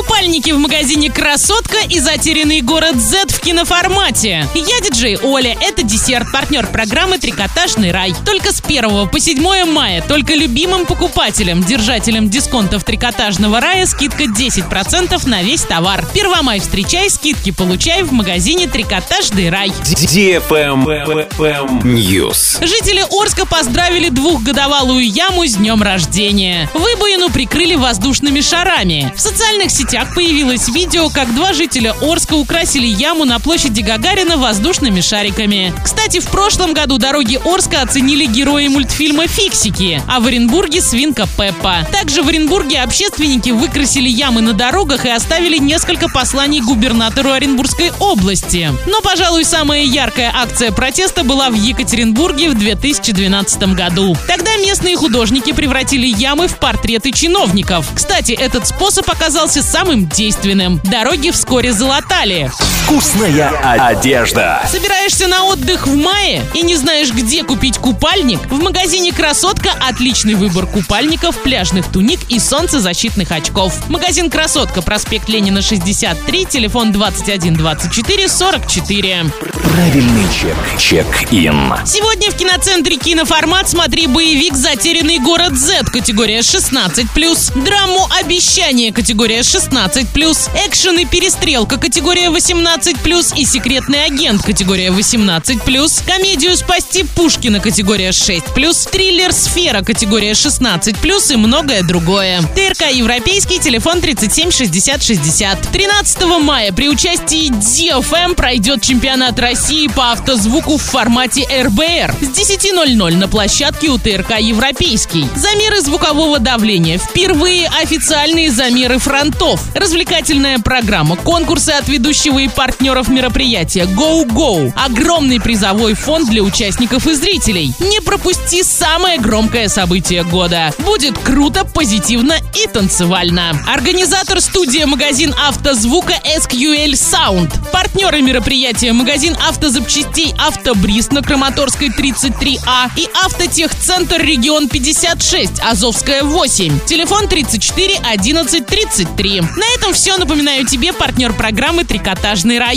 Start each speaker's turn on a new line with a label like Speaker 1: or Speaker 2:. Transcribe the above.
Speaker 1: Купальники в магазине «Красотка» и затерянный город Z в киноформате. Я диджей Оля. Это десерт, партнер программы «Трикотажный рай». Только с 1 по 7 мая только любимым покупателям, держателям дисконтов «Трикотажного рая» скидка 10% на весь товар. Первомай встречай, скидки получай в магазине «Трикотажный рай».
Speaker 2: News.
Speaker 1: Жители Орска поздравили двухгодовалую яму с днем рождения. Выбоину прикрыли воздушными шарами. В социальных сетях появилось видео, как два жителя Орска украсили яму на площади Гагарина воздушными шариками. Кстати, в прошлом году дороги Орска оценили герои мультфильма «Фиксики», а в Оренбурге свинка Пеппа. Также в Оренбурге общественники выкрасили ямы на дорогах и оставили несколько посланий губернатору Оренбургской области. Но, пожалуй, самая яркая акция протеста была в Екатеринбурге в 2012 году. Тогда местные художники превратили ямы в портреты чиновников. Кстати, этот способ оказался самым действенным. Дороги вскоре залатали.
Speaker 2: Вкусная одежда.
Speaker 1: Собираешься на отдых в мае и не знаешь, где купить купальник? В магазине «Красотка» отличный выбор купальников, пляжных туник и солнцезащитных очков. Магазин «Красотка», проспект Ленина, 63, телефон 21 24 44.
Speaker 2: Правильный чек. Чек-ин.
Speaker 1: Сегодня в киноцентре «Киноформат» смотри боевик «Затерянный город Z» категория 16+, драму «Обещание» категория 16+, экшен и перестрелка категория 18+, и секретный агент категория 18+, комедию «Спасти Пушкина» категория 6+, триллер «Сфера» категория 16+, и многое другое. ТРК «Европейский», телефон 37 60 60. 13 мая при участии DFM пройдет чемпионат России по автозвуку в формате РБР. С 10.00 на площадке у ТРК «Европейский». Замеры звукового давления. Впервые официальные замеры фронтов. Развлекательная программа, конкурсы от ведущего и партнеров мероприятия Go Go. Огромный призовой фонд для участников и зрителей. Не пропусти самое громкое событие года. Будет круто, позитивно и танцевально. Организатор студия магазин автозвука SQL Sound. Партнеры мероприятия магазин автозапчастей Автобриз на Краматорской 33А и Автотехцентр Регион 56, Азовская 8. Телефон 34 11 33. На этом все. Напоминаю тебе партнер программы «Трикотажный рай».